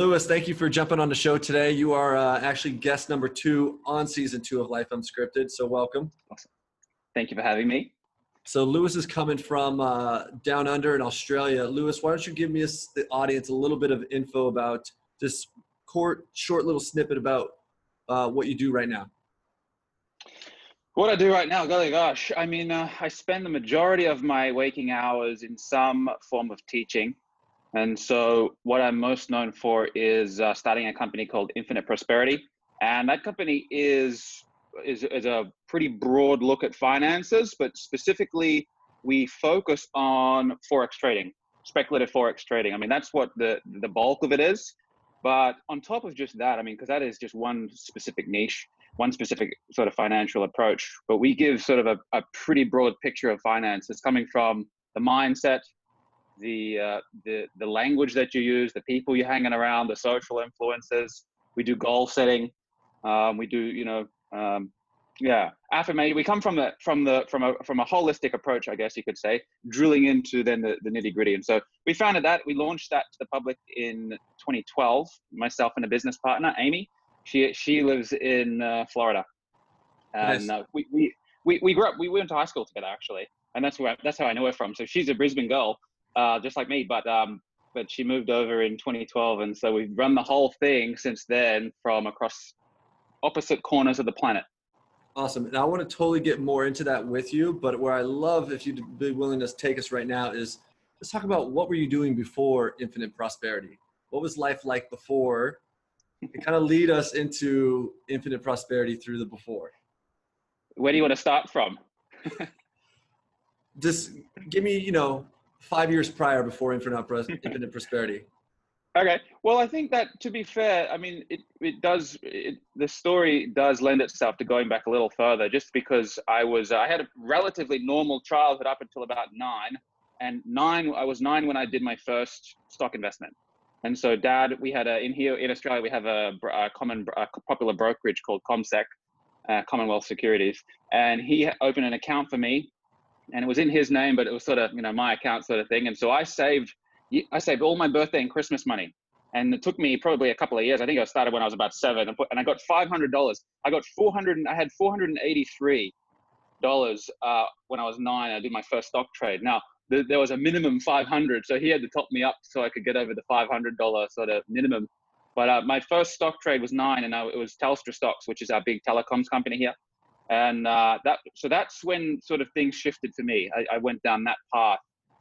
Lewis, thank you for jumping on the show today. You are uh, actually guest number two on season two of Life Unscripted, so welcome. Awesome. Thank you for having me. So Lewis is coming from uh, down under in Australia. Lewis, why don't you give me, the audience, a little bit of info about this court, short little snippet about uh, what you do right now? What I do right now, golly gosh, I mean, uh, I spend the majority of my waking hours in some form of teaching. And so, what I'm most known for is uh, starting a company called Infinite Prosperity, and that company is, is is a pretty broad look at finances, but specifically, we focus on forex trading, speculative forex trading. I mean, that's what the the bulk of it is. But on top of just that, I mean, because that is just one specific niche, one specific sort of financial approach. But we give sort of a, a pretty broad picture of finance. It's coming from the mindset the uh, the the language that you use, the people you're hanging around, the social influences. We do goal setting. Um, we do you know um, yeah affirmation. We come from the from the from a from a holistic approach, I guess you could say, drilling into then the, the nitty gritty. And so we founded that. We launched that to the public in 2012. Myself and a business partner, Amy. She she lives in uh, Florida, and nice. uh, we, we we we grew up. We went to high school together actually, and that's where that's how I know her from. So she's a Brisbane girl, uh, just like me, but um, but she moved over in 2012, and so we've run the whole thing since then from across opposite corners of the planet. Awesome, and I want to totally get more into that with you. But where I love, if you'd be willing to take us right now, is let's talk about what were you doing before Infinite Prosperity? What was life like before? and kind of lead us into Infinite Prosperity through the before. Where do you want to start from? Just give me, you know, five years prior before Infinite, Infinite Prosperity? Okay. Well, I think that to be fair, I mean, it, it does, it, the story does lend itself to going back a little further just because I was, I had a relatively normal childhood up until about nine. And nine, I was nine when I did my first stock investment. And so, dad, we had a, in here in Australia, we have a, a common, a popular brokerage called CommSec, uh, Commonwealth Securities. And he opened an account for me and it was in his name, but it was sort of you know my account sort of thing. And so I saved I saved all my birthday and Christmas money, and it took me probably a couple of years. I think I started when I was about seven, and, put, and I got five hundred dollars. I got four hundred. I had four hundred and eighty three dollars uh, when I was nine. I did my first stock trade. Now there was a minimum 500 so he had to top me up so i could get over the $500 sort of minimum but uh, my first stock trade was nine and I, it was telstra stocks which is our big telecoms company here and uh, that so that's when sort of things shifted for me. I, I, went down that path,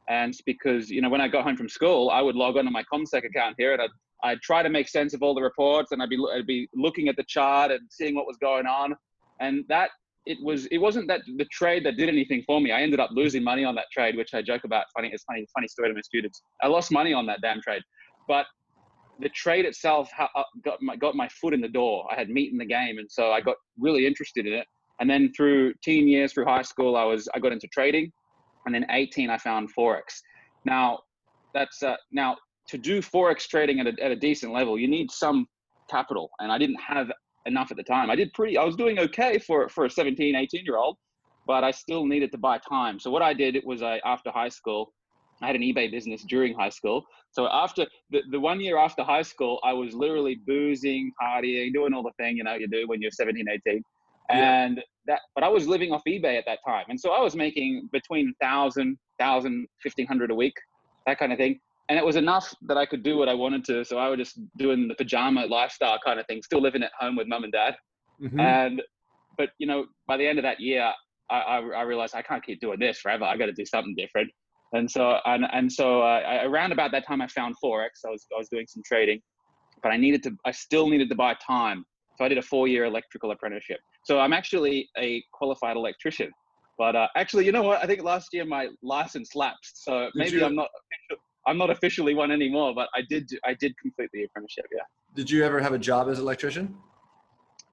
and it's because you know when I got home from school, I would log on to my CommSec account here, and I'd, I'd try to make sense of all the reports, and I'd be I'd be looking at the chart and seeing what was going on, and that it was it wasn't that the trade that did anything for me. I ended up losing money on that trade, which I joke about. Funny, it's funny funny story to my students. I lost money on that damn trade, but the trade itself uh, got my got my foot in the door. I had meat in the game, and so I got really interested in it and then through teen years, through high school, I was I got into trading, and then 18 I found forex. Now, that's uh, now to do forex trading at a, at a decent level, you need some capital, and I didn't have enough at the time. I did pretty. I was doing okay for for a 17, 18 year old, but I still needed to buy time. So what I did was I after high school. I had an eBay business during high school. So after the, the one year after high school, I was literally boozing, partying, doing all the thing, you know, you do when you're 17, 18 and that but i was living off ebay at that time. And so i was making between thousand thousand fifteen hundred a week that kind of thing. And it was enough that i could do what i wanted to. So i was just doing the pajama lifestyle kind of thing still living at home with mum and dad. Mm-hmm. and but you know by the end of that year I, I, I realized i can't keep doing this forever. I got to do something different. And so and, and so uh, I, around about that time i found forex. I was i was doing some trading but i needed to i still needed to buy time so I did a four-year electrical apprenticeship. So I'm actually a qualified electrician. But uh, actually, you know what? I think last year my license lapsed, so did maybe you, I'm not. I'm not officially one anymore, but I did. I did complete the apprenticeship. Yeah. Did you ever have a job as an electrician?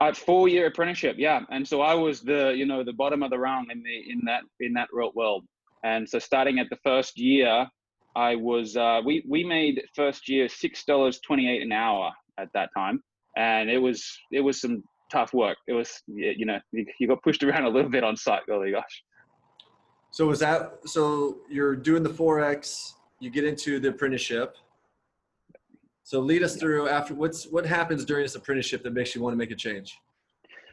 At four-year apprenticeship, yeah. And so I was the, you know, the bottom of the rung in the in that in that world. And so starting at the first year, I was. Uh, we we made first year six dollars twenty-eight an hour at that time and it was it was some tough work. It was you know you, got pushed around a little bit on site. Oh gosh. So was that so? You're doing the forex. You get into the apprenticeship. So lead us through after what's what happens during this apprenticeship that makes you want to make a change.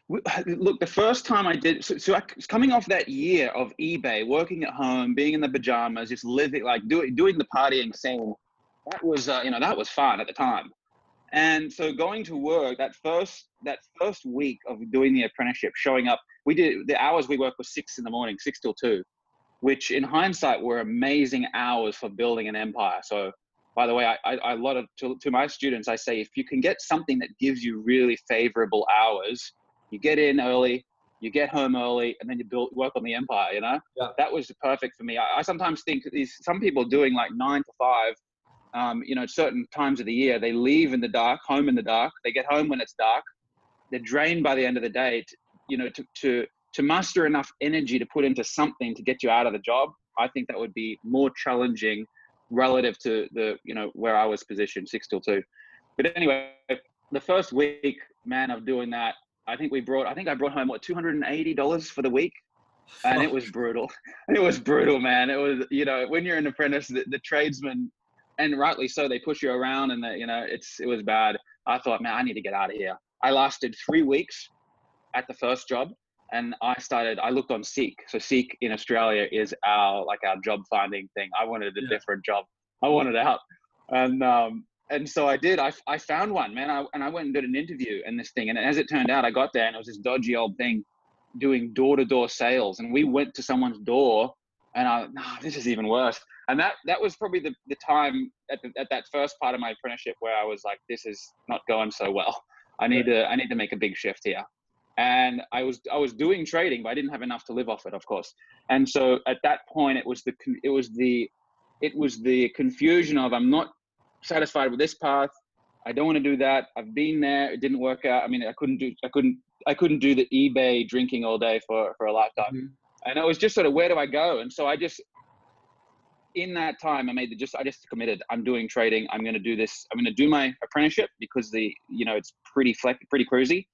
Look, the first time I did, so, so I was coming off that year of eBay, working at home, being in the pajamas, just living like doing doing the partying scene. That was uh, you know that was fun at the time. And so going to work that first that first week of doing the apprenticeship, showing up, we did the hours we worked were six in the morning, six till two, which in hindsight were amazing hours for building an empire. So by the way, I, I, I a lot of to, to my students, I say if you can get something that gives you really favorable hours, you get in early, you get home early, and then you build work on the empire. You know, yeah. that was perfect for me. I, I sometimes think these some people doing like nine to five. Um, you know, certain times of the year, they leave in the dark, home in the dark. They get home when it's dark. They're drained by the end of the day. To, you know, to to to muster enough energy to put into something to get you out of the job. I think that would be more challenging relative to the you know where I was positioned six till two. But anyway, the first week, man, of doing that, I think we brought I think I brought home what two hundred and eighty dollars for the week. And it was brutal. It was brutal, man. It was, you know, when you're an apprentice, the, the tradesmen, and rightly so, they push you around, and that, you know, it's it was bad. I thought, man, I need to get out of here. I lasted three weeks at the first job, and I started. I looked on Seek. So Seek in Australia is our like our job finding thing. I wanted a yeah. different job. I wanted out, and um, and so I did. I, I found one, man. I, and I went and did an interview and this thing. And as it turned out, I got there and it was this dodgy old thing doing door to door sales. And we went to someone's door, and I, nah, this is even worse. And that that was probably the, the time at, the, at that first part of my apprenticeship where I was like, this is not going so well. I need to I need to make a big shift here and I was I was doing trading, but I didn't have enough to live off it, of course. And so at that point, it was the it was the it was the confusion of I'm not satisfied with this path. I don't want to do that. I've been there. It didn't work out. I mean, I couldn't do I couldn't I couldn't do the eBay drinking all day for for a lifetime. Mm-hmm. And it was just sort of where do I go? And so I just in that time I made the just I just committed. I'm doing trading. I'm going to do this. I'm going to do my apprenticeship because the you know it's pretty flex pretty cruisy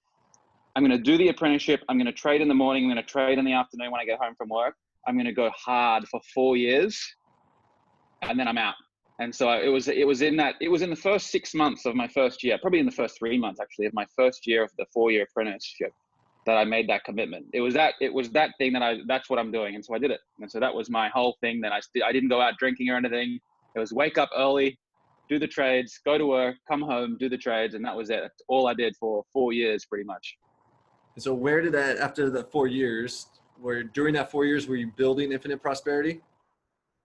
I'm going to do the apprenticeship. I'm going to trade in the morning. I'm going to trade in the afternoon when I get home from work. I'm going to go hard for four years, and then I'm out. And so it was it was in that it was in the first six months of my first year, probably in the first three months actually of my first year of the four year apprenticeship that I made that commitment. It was that it was that thing that I that's what I'm doing, and so I did it. And so that was my whole thing. That I st- I didn't go out drinking or anything. It was wake up early, do the trades, go to work, come home, do the trades, and that was it. That's all I did for four years, pretty much. And so where did that, after the four years, where during that four years, were you building Infinite Prosperity?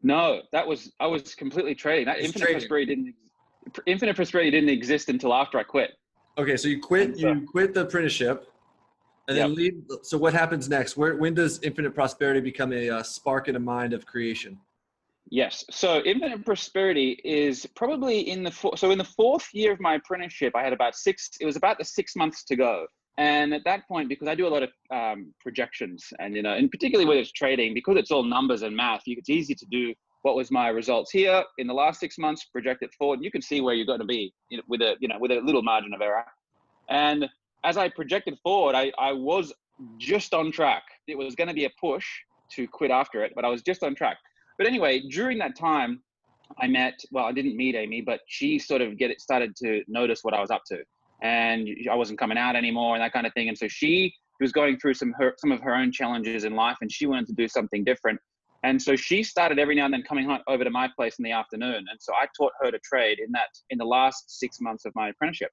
No, that was, I was completely trading. That it's Infinite trading. Prosperity didn't, Infinite Prosperity didn't exist until after I quit. Okay. So you quit, so, you quit the apprenticeship and then yep. leave. So what happens next? Where, when does Infinite Prosperity become a, a spark in a mind of creation? Yes. So infinite prosperity is probably in the four, so in the fourth year of my apprenticeship, I had about six. It was about the six months to go, and at that point, because I do a lot of um, projections, and you know, and particularly when it's trading, because it's all numbers and math, it's easy to do what was my results here in the last six months, project it forward, and you can see where you're going to be you know, with a you know with a little margin of error. And as I projected forward, I, I was just on track. It was going to be a push to quit after it, but I was just on track. But anyway, during that time, I met well, I didn't meet Amy, but she sort of get it started to notice what I was up to and I wasn't coming out anymore and that kind of thing. And so she was going through some her, some of her own challenges in life, and she wanted to do something different. And so she started every now and then coming over to my place in the afternoon. And so I taught her to trade in that in the last six months of my apprenticeship.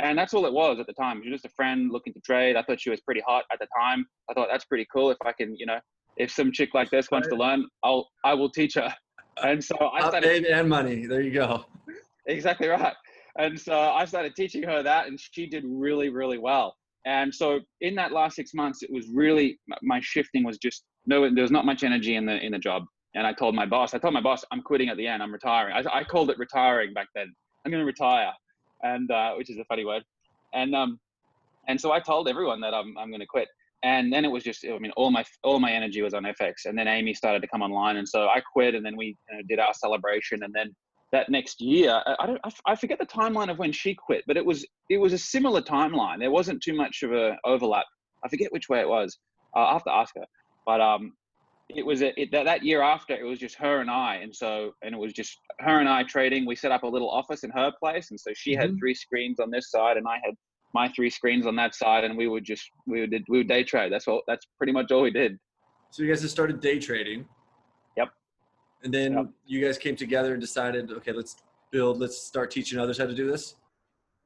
And that's all it was at the time. She was just a friend looking to trade. I thought she was pretty hot at the time. I thought that's pretty cool. If I can, you know, if some chick like this wants to learn, I'll I will teach her. And so I started and money. There you go. Exactly right and so I started teaching her that, and she did really, really well. And so in that last six months, it was really my shifting was just no, there was not much energy in the in the job. And I told my boss, I told my boss, I'm quitting at the end. I'm retiring. I, I called it retiring back then. I'm going to retire, and uh, which is a funny word. And um, and so I told everyone that I'm I'm going to quit. And then it was just, I mean, all my all my energy was on FX. And then Amy started to come online, and so I quit. And then we you know, did our celebration, and then that next year. I don't, I forget the timeline of when she quit, but it was it was a similar timeline. There wasn't too much of a overlap. I forget which way it was. Uh, I have to ask her, but um, it was a, it, that, that year after it was just her and I, and so and it was just her and I trading. We set up a little office in her place, and so she mm-hmm. had three screens on this side, and I had my three screens on that side, and we would just we would we would day trade. That's all. That's pretty much all we did. So you guys just started day trading. Yep. And then yep. you guys came together and decided, okay, let's build. Let's start teaching others how to do this.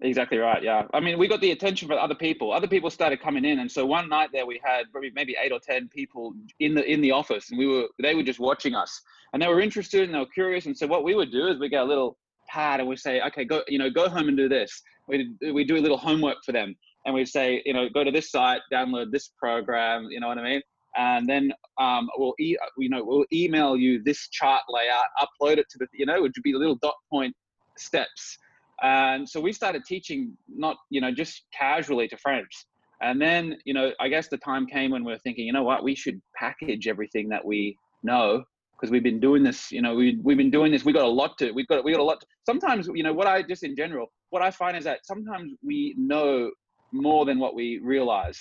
Exactly right. Yeah. I mean, we got the attention from other people. Other people started coming in, and so one night there we had probably maybe eight or ten people in the in the office, and we were they were just watching us, and they were interested and they were curious. And so what we would do is we get a little pad and we say, okay, go you know go home and do this. We we do a little homework for them, and we say you know go to this site, download this program. You know what I mean? And then um, we'll e- you know we'll email you this chart layout, upload it to the you know it would be little dot point steps and so we started teaching not, you know, just casually to friends. And then, you know, I guess the time came when we were thinking, you know what, we should package everything that we know because we've been doing this, you know, we, we've been doing this. We got a lot to, we've got, we got a lot. To, sometimes, you know, what I just in general, what I find is that sometimes we know more than what we realize.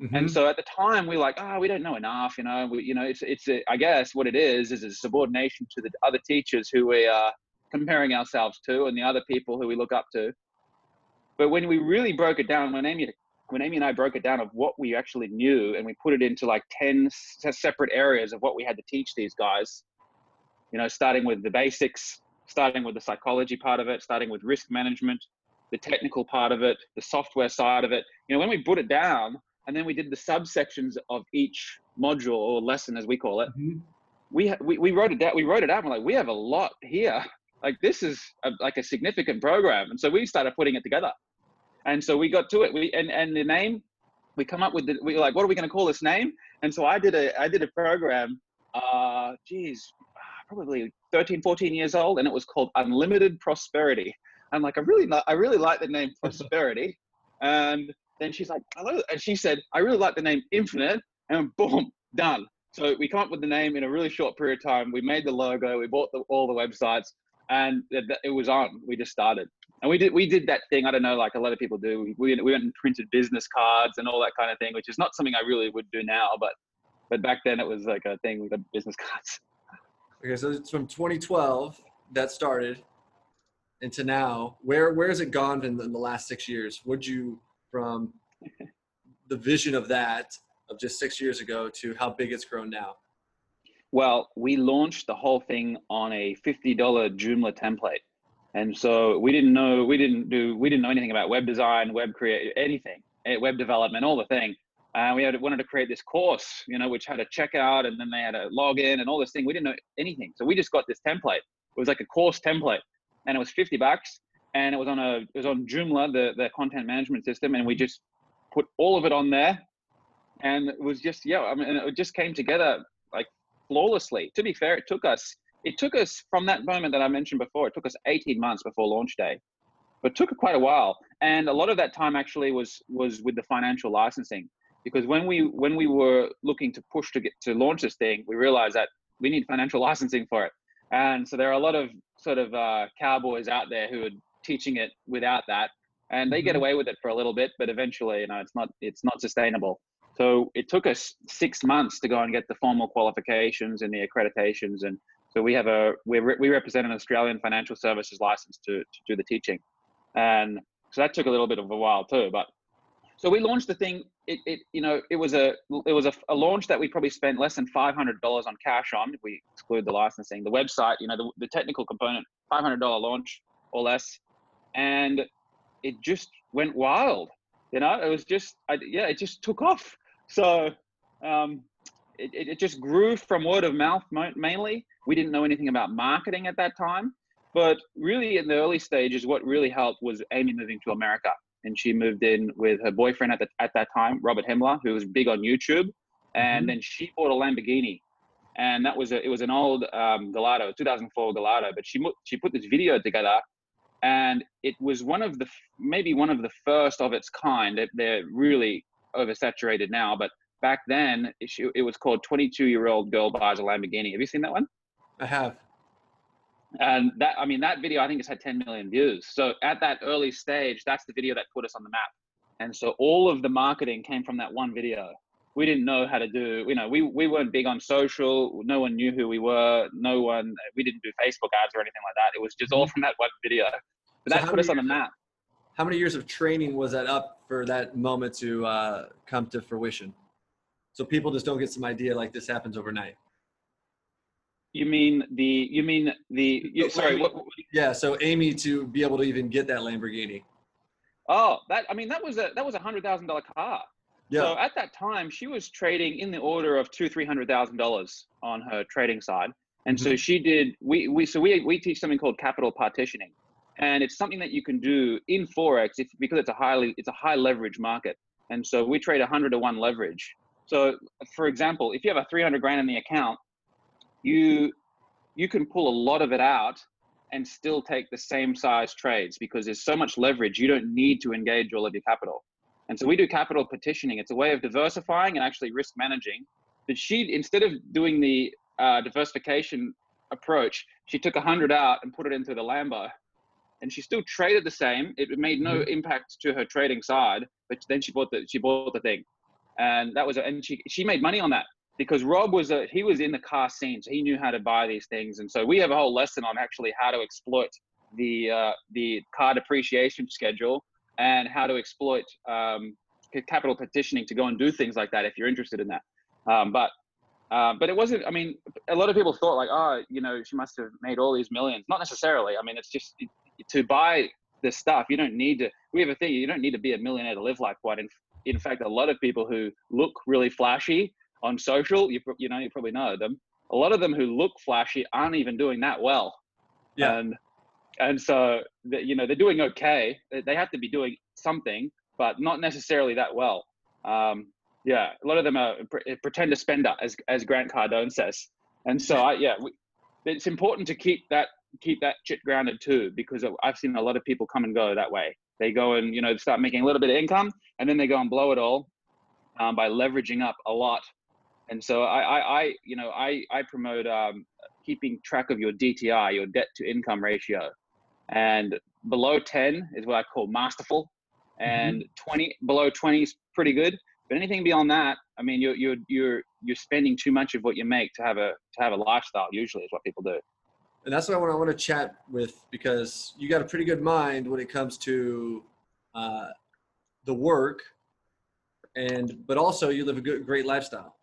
Mm-hmm. And so at the time we are like, oh, we don't know enough, you know, we, you know, it's, it's, a, I guess what it is, is a subordination to the other teachers who we are, comparing ourselves to and the other people who we look up to. But when we really broke it down, when Amy, when Amy and I broke it down of what we actually knew and we put it into like 10 separate areas of what we had to teach these guys, you know, starting with the basics, starting with the psychology part of it, starting with risk management, the technical part of it, the software side of it. You know, when we put it down and then we did the subsections of each module or lesson, as we call it, mm-hmm. we, we, we wrote it down. We wrote it out. We're like, we have a lot here like this is a, like a significant program. And so we started putting it together. And so we got to it. We and and the name we come up with the we like what are we going to call this name? And so i did a i did a program uh geez probably 13 14 years old and it was called unlimited prosperity. I'm like i really i really like the name prosperity. And then she's like hello and she said i really like the name infinite and boom done. So we come up with the name in a really short period of time. We made the logo. We bought the, all the websites and it was on. We just started, and we did we did that thing. I don't know, like a lot of people do. We we went and printed business cards and all that kind of thing, which is not something I really would do now, but but back then it was like a thing. with got business cards. Okay, so it's from 2012 that started into now. Where where has it gone in the, in the last six years? Would you from the vision of that of just six years ago to how big it's grown now? Well, we launched the whole thing on a $50 Joomla template. And so we didn't know, we didn't do, we didn't know anything about web design, web create, anything, eh, web development, all the thing. And uh, we had wanted to create this course, you know, which had a checkout and then they had a login and all this thing. We didn't know anything. So we just got this template. It was like a course template and it was 50 bucks and it was on a, it was on Joomla, the, the content management system. And we just put all of it on there. And it was just, yeah, I mean, it just came together flawlessly. To be fair, it took us it took us from that moment that I mentioned before. It took us 18 months before launch day, but took quite a while. And a lot of that time actually was was with the financial licensing because when we when we were looking to push to get to launch this thing, we realized that we need financial licensing for it. And so there are a lot of sort of uh, cowboys out there who are teaching it without that, and they get mm-hmm. away with it for a little bit, but eventually, you know, it's not it's not sustainable. So it took us six months to go and get the formal qualifications and the accreditations. And so we have a, we, we represent an Australian financial services license to, to do the teaching. And so that took a little bit of a while too, but so we launched the thing. It, it you know, it was a, it was a, a launch that we probably spent less than $500 on cash on if we exclude the licensing, the website, you know, the, the technical component, $500 launch or less. And it just went wild. You know, it was just, I, yeah, it just took off. So um, it, it just grew from word of mouth mainly. We didn't know anything about marketing at that time. But really, in the early stages, what really helped was Amy moving to America. And she moved in with her boyfriend at, the, at that time, Robert Himmler, who was big on YouTube. And mm-hmm. then she bought a Lamborghini. And that was a, it was an old um, Gallardo, 2004 Gallardo. But she, she put this video together and it was one of the maybe one of the first of its kind. That they're really oversaturated now, but back then it was called 22 year old girl buys a Lamborghini. Have you seen that one? I have. And that, I mean, that video I think has had 10 million views. So at that early stage, that's the video that put us on the map. And so all of the marketing came from that one video. we didn't know how to do. You know, we we weren't big on social. No one knew who we were. No one. We didn't do Facebook ads or anything like that. It was just all mm-hmm. from that one video. But so that put us on the map. How many years of training was that up for that moment to uh, come to fruition? So people just don't get some idea like this happens overnight. You mean the? You mean the? You, sorry. What, yeah. So Amy to be able to even get that Lamborghini. Oh, that I mean that was a that was a hundred thousand dollar car. Yeah. So at that time, she was trading in the order of two three hundred thousand dollars on her trading side, and mm-hmm. so she did. We we so we we teach something called capital partitioning, and it's something that you can do in forex if, because it's a highly it's a high leverage market, and so we trade hundred to one leverage. So, for example, if you have a three hundred grand in the account, you you can pull a lot of it out and still take the same size trades because there's so much leverage you don't need to engage all of your capital. And so we do capital partitioning. It's a way of diversifying and actually risk managing. But she instead of doing the uh, diversification approach she took 100 out and put it into the lambo and she still traded the same it made no mm-hmm. impact to her trading side but then she bought the she bought the thing and that was and she she made money on that because Rob was a he was in the car scene, so he knew how to buy these things, and so we have a whole lesson on actually how to exploit the uh, the car depreciation schedule and how to exploit um, capital partitioning to go and do things like that if you're interested in that. Um, but uh, but it wasn't. I mean, a lot of people thought like, oh, you know, she must have made all these millions. Not necessarily. I mean, it's just to buy this stuff. You don't need to. We have a thing. You don't need to be a millionaire to live like one. In, in fact, a lot of people who look really flashy on social, you you know you probably know them. A lot of them who look flashy aren't even doing that well. Yeah. And and so you know they're doing okay. They have to be doing something, but not necessarily that well. Um, yeah, a lot of them are pre- pretend to spender, as as Grant Cardone says. And so I, yeah, we, it's important to keep that keep that shit grounded too, because I've seen a lot of people come and go that way. They go and you know start making a little bit of income, and then they go and blow it all um, by leveraging up a lot and so I, I, I you know, I, I promote um, keeping track of your DTI, your debt to income ratio, and below 10 is what I call masterful, and mm-hmm. 20 below 20 is pretty good. But anything beyond that, I mean, you're you're you're you're spending too much of what you make to have a to have a lifestyle. Usually, is what people do. And that's what I want, I want to chat with because you got a pretty good mind when it comes to uh, the work, and but also you live a good, great lifestyle.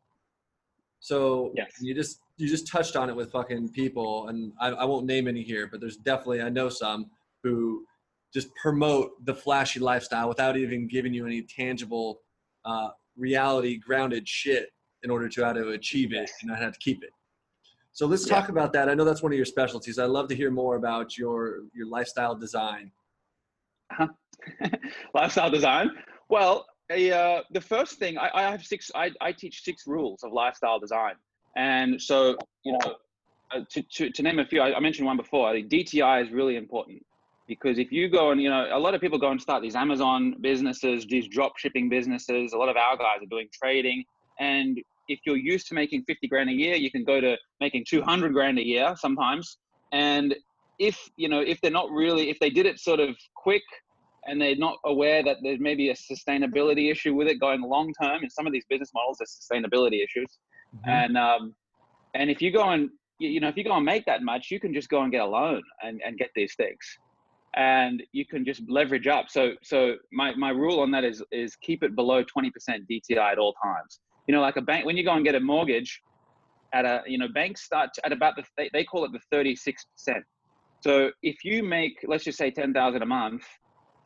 So yes. you just you just touched on it with fucking people, and I, I won't name any here, but there's definitely I know some who just promote the flashy lifestyle without even giving you any tangible, uh, reality grounded shit in order to how to achieve it and not have to keep it. So let's yeah. talk about that. I know that's one of your specialties. I'd love to hear more about your your lifestyle design. Uh-huh. lifestyle design. Well, a, uh, the first thing I, I have six. I, I teach six rules of lifestyle design, and so you know, uh, to, to, to name a few, I, I mentioned one before. DTI is really important because if you go and you know, a lot of people go and start these Amazon businesses, these drop shipping businesses. A lot of our guys are doing trading, and if you're used to making 50 grand a year, you can go to making 200 grand a year sometimes. And if you know, if they're not really, if they did it sort of quick and they're not aware that there's maybe a sustainability issue with it going long term. In some of these business models, there's sustainability issues, mm-hmm. and um, and if you go and you know if you go and make that much, you can just go and get a loan and, and get these things, and you can just leverage up. So so my my rule on that is is keep it below 20% DTI at all times. You know, like a bank when you go and get a mortgage, at a you know banks start at about the they, they call it the 36%. So if you make let's just say 10,000 a month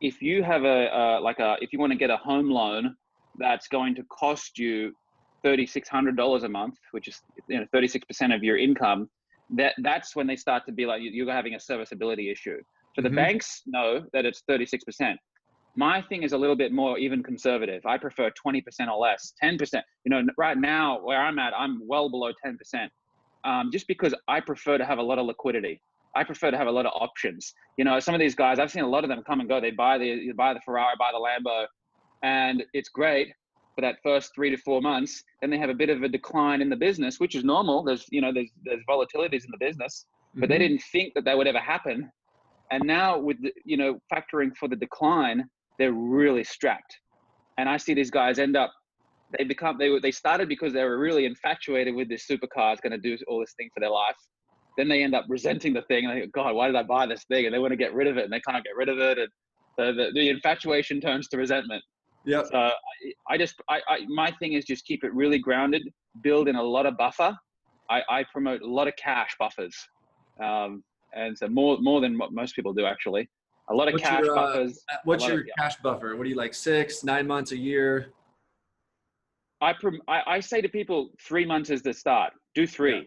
if you have a uh, like a if you want to get a home loan that's going to cost you thirty six hundred dollars a month, which is you know thirty six percent of your income, that that's when they start to be like you're having a serviceability issue. So the mm-hmm. banks know that it's thirty six percent. My thing is a little bit more even conservative. I prefer twenty percent or less, ten percent. You know, right now where I'm at, I'm well below ten percent, um, just because I prefer to have a lot of liquidity. I prefer to have a lot of options. You know, some of these guys, I've seen a lot of them come and go. They buy the they buy the Ferrari, buy the Lambo, and it's great for that first three to four months. Then they have a bit of a decline in the business, which is normal. There's you know there's there's volatilities in the business, but mm-hmm. they didn't think that that would ever happen. And now with the, you know factoring for the decline, they're really strapped. And I see these guys end up they become they they started because they were really infatuated with this supercar is going to do all this thing for their life. Then they end up resenting the thing and they go, God, why did I buy this thing? And they want to get rid of it and they can't get rid of it. And so the, the infatuation turns to resentment. Yeah. So I, I just I, I my thing is just keep it really grounded, build in a lot of buffer. I, I promote a lot of cash buffers. Um, and so more more than what most people do actually. A lot of What's cash your, uh, buffers. What's your of- yeah. cash buffer? What do you like? Six, nine months, a year? I, prom- I I say to people, three months is the start. Do three. Yeah.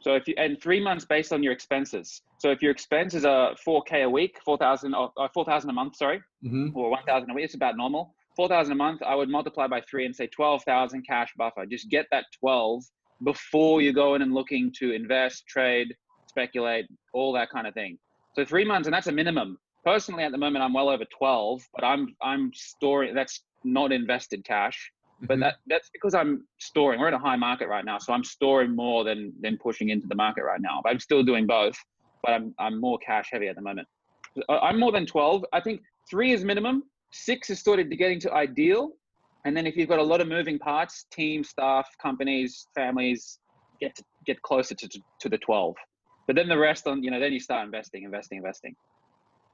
So if you and three months based on your expenses. So if your expenses are four k a week, four thousand or or four thousand a month, sorry, Mm-hmm. or one thousand a week, it's about normal. Four thousand a month, I would multiply by three and say twelve thousand cash buffer. Just get that twelve before you go in and looking to invest, trade, speculate, all that kind of thing. So three months, and that's a minimum. Personally, at the moment, I'm well over twelve, but I'm I'm storing. That's not invested cash but Mhm. that that's because I'm storing. We're in a high market right now, so I'm storing more than than pushing into the market right now. But I'm still doing both, but I'm I'm more cash heavy at the moment. I'm more than twelve. I think three is minimum. Six is sort of getting to ideal, and then if you've got a lot of moving parts, team, staff, companies, families, get to, get closer to, to to the twelve. But then the rest on you know then you start investing, investing, investing.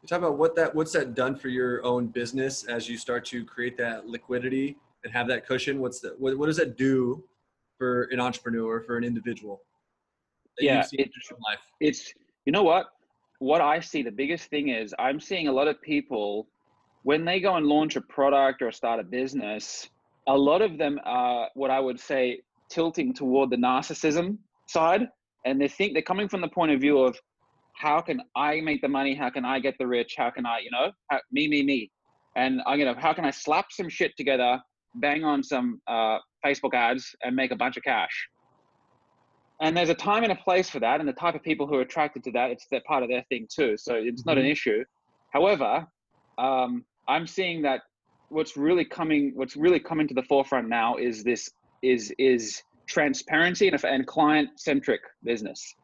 Talk about what that what's that done for your own business as you start to create that liquidity and have that cushion. What's that? What, what does that do for an entrepreneur, for an individual? Yeah, it- it's you know what what i see the biggest thing is i'm seeing a lot of people when they go and launch a product or start a business a lot of them are what i would say tilting toward the narcissism side and they think they're coming from the point of view of how can i make the money? How can i get the rich? How can i you know how, me me me. And i'm gonna how can i slap some shit together bang on some uh, facebook ads and make a bunch of cash? And there's a time and a place for that and the type of people who are attracted to that it's that part of their thing too so it's not an issue. However um, i'm seeing that what's really coming what's really coming to the forefront now is this is is transparency and, and client centric business.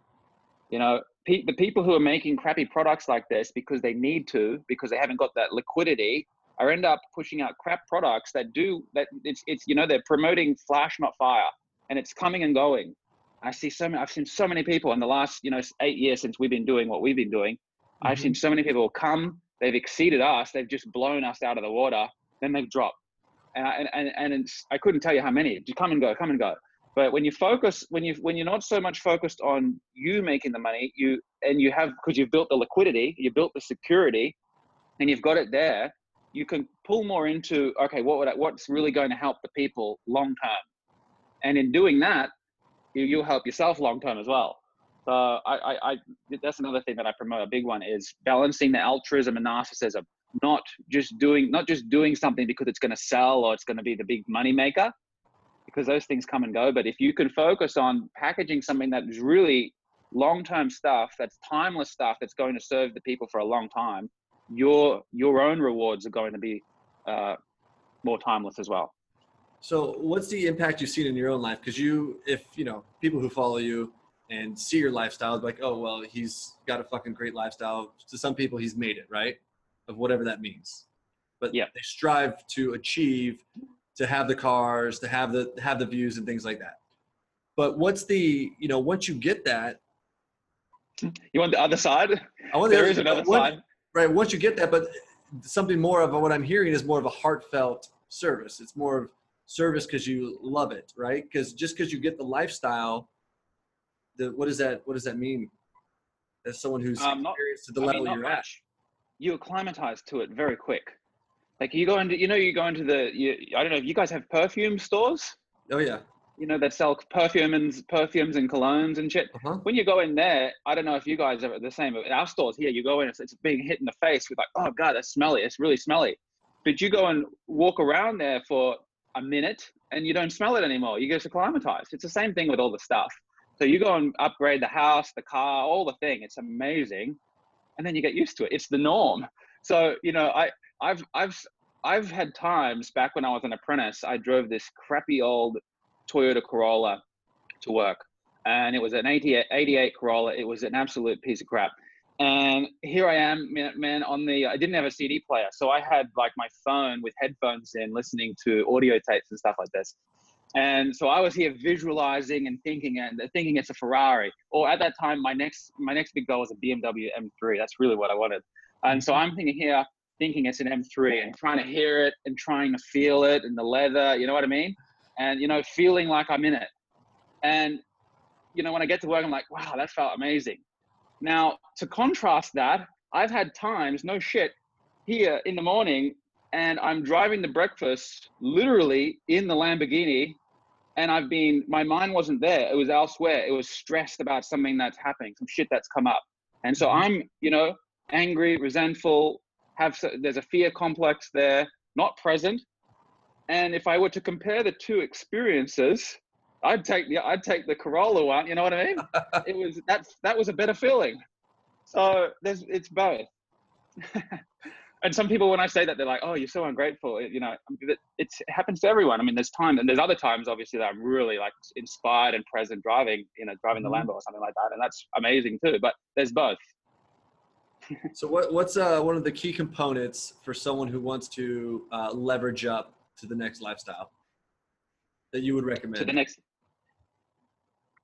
You know pe- the people who are making crappy products like this because they need to because they haven't got that liquidity are end up pushing out crap products that do that it's it's you know they're promoting flash not fire and it's coming and going I see so many. I've seen so many people in the last, you know, eight years since we've been doing what we've been doing. I've Mhm. seen so many people come. They've exceeded us. They've just blown us out of the water. Then they've dropped. And I, and and, and it's, I couldn't tell you how many. You come and go, come and go. But when you focus, when you when you're not so much focused on you making the money, you and you have because you've built the liquidity, you built the security, and you've got it there. You can pull more into okay, what would I, what's really going to help the people long term, and in doing that, you you'll help yourself long term as well. So I, I, I that's another thing that I promote. A big one is balancing the altruism and narcissism. Not just doing not just doing something because it's going to sell or it's going to be the big money maker, because those things come and go. But if you can focus on packaging something that is really long term stuff, that's timeless stuff, that's going to serve the people for a long time, your your own rewards are going to be uh, more timeless as well. So, what's the impact you've seen in your own life? Because you, if you know, people who follow you and see your lifestyle, like, oh well, he's got a fucking great lifestyle. To some people, he's made it, right? Of whatever that means. But Yeah. they strive to achieve, to have the cars, to have the have the views and things like that. But what's the, you know, once you get that, You want the other side? I want There is another what- side. right once you get that but something more of what i'm hearing is more of a heartfelt service it's more of service because you love it right because just because you get the lifestyle the what does that what does that mean as someone who's Um, not- experienced to the I level mean, you're at. You acclimatize to it very quick. Like you go into, you know, you go into the, you, I don't know, if you guys have perfume stores, oh yeah you know, that sell perfume and perfumes and colognes and shit. uh-huh When you go in there, I don't know if you guys are the same, but our stores here, you go in, it's, it's being hit in the face with like, oh God, that's smelly. It's really smelly. But you go and walk around there for a minute and you don't smell it anymore. You get acclimatized. It's the same thing with all the stuff. So you go and upgrade the house, the car, all the thing. It's amazing. And then you get used to it. It's the norm. So, you know, I, I've, I've, I've had times back when I was an apprentice, I drove this crappy old Toyota Corolla to work. And it was an 88, 88 Corolla. It was an absolute piece of crap. And here I am, man, man, on the, I didn't have a CD player. So I had like my phone with headphones in listening to audio tapes and stuff like this. And so I was here visualizing and thinking and thinking it's a Ferrari. Or at that time, my next my next big goal was a BMW M3. That's really what I wanted. And so mm-hmm. I'm thinking here, thinking it's an M3 and trying to hear it and trying to feel it and the leather, you know what I mean? And you know, feeling like I'm in it. And you know, when I get to work, I'm like, wow, that felt amazing. Now, to contrast that, I've had times, no shit, here in the morning, and I'm driving to breakfast literally in the Lamborghini and I've been my mind wasn't there. It was elsewhere. It was stressed about something that's happening, some shit that's come up, and so mm-hmm. I'm you know angry, resentful. Have there's a fear complex there, not present. And if I were to compare the two experiences, I'd take the I'd take the Corolla one. You know what I mean? it was that's that was a better feeling. So there's it's both. and some people when i say that they're like oh you're so ungrateful you know it happens to everyone i mean there's times and there's other times obviously that i'm really like inspired and present driving you know driving the mm-hmm. lambo or something like that and that's amazing too but there's both so what, what's uh, one of the key components for someone who wants to uh, leverage up to the next lifestyle that you would recommend to the next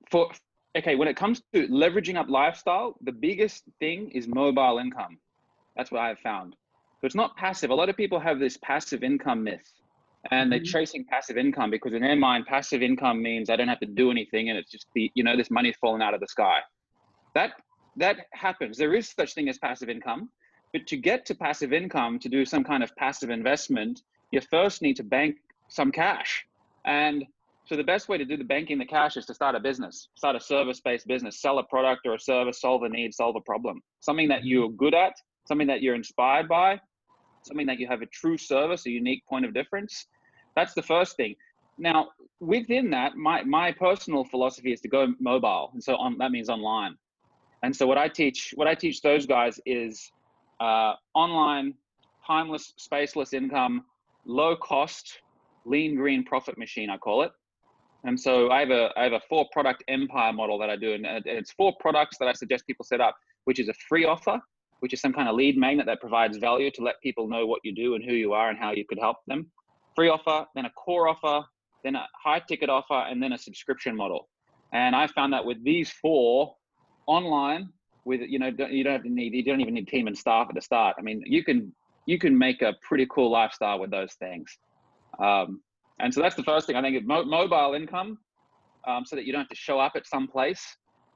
for okay when it comes to leveraging up lifestyle the biggest thing is mobile income that's what i've found so it's not passive. A lot of people have this passive income myth and they're mm-hmm. chasing passive income because in their mind, passive income means I don't have to do anything and it's just the, you know, this money's falling out of the sky. That that happens. There is such thing as passive income, but to get to passive income, to do some kind of passive investment, you first need to bank some cash. And so the best way to do the banking the cash is to start a business, start a service-based business, sell a product or a service, solve a need, solve a problem, something that you're good at, something that you're inspired by, something that you have a true service, a unique point of difference. That's the first thing. Now, within that, my, my personal philosophy is to go mobile. And so on, that means online. And so what I teach, what I teach those guys is uh, online, timeless, spaceless income, low cost, lean green profit machine, I call it. And so I have a I have a four product empire model that I do, and it's four products that I suggest people set up, which is a free offer, which is some kind of lead magnet that provides value to let people know what you do and who you are and how you could help them. Free offer, then a core offer, then a high ticket offer, and then a subscription model. And I found that with these four online, with you know you don't have to need you don't even need team and staff at the start. I mean you can you can make a pretty cool lifestyle with those things. Um, and so that's the first thing I think. Mo- mobile income, um, so that you don't have to show up at some place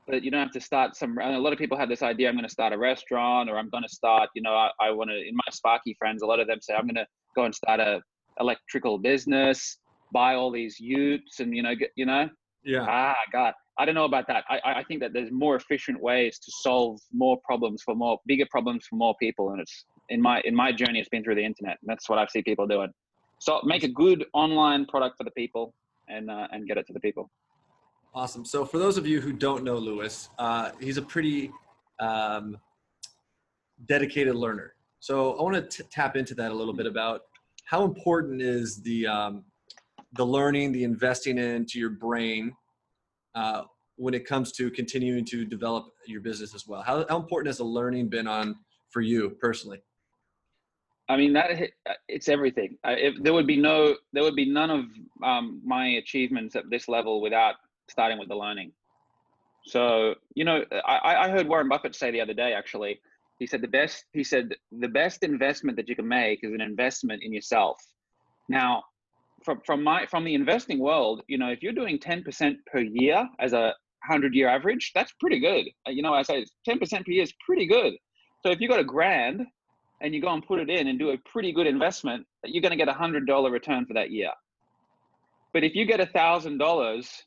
but you don't have to start some a lot of people have this idea i'm going to start a restaurant or i'm going to start you know i, I want to in my sparky friends a lot of them say i'm going to go and start a electrical business buy all these utes and you know get you know yeah ah god i don't know about that i i think that there's more efficient ways to solve more problems for more bigger problems for more people and it's in my in my journey it's been through the internet and that's what i see people doing so make a good online product for the people and uh, and get it to the people Awesome. So for those of you who don't know Lewis, uh, he's a pretty um, dedicated learner. So I want to tap into that a little bit about how important is the um, the learning, the investing into your brain uh, when it comes to continuing to develop your business as well. How, how important has the learning been on for you personally? I mean that it's everything. If there would be no, there would be none of um, my achievements at this level without starting with the learning. So, you know, I, I heard Warren Buffett say the other day, actually, he said the best, he said the best investment that you can make is an investment in yourself. Now, from, from my, from the investing world, you know, if you're doing 10% per year as a hundred year average, that's pretty good. Uh, you know, I say 10% per year is pretty good. So if you got a grand and you go and put it in and do a pretty good investment, you're going to get a hundred dollar return for that year. But if you get a thousand dollars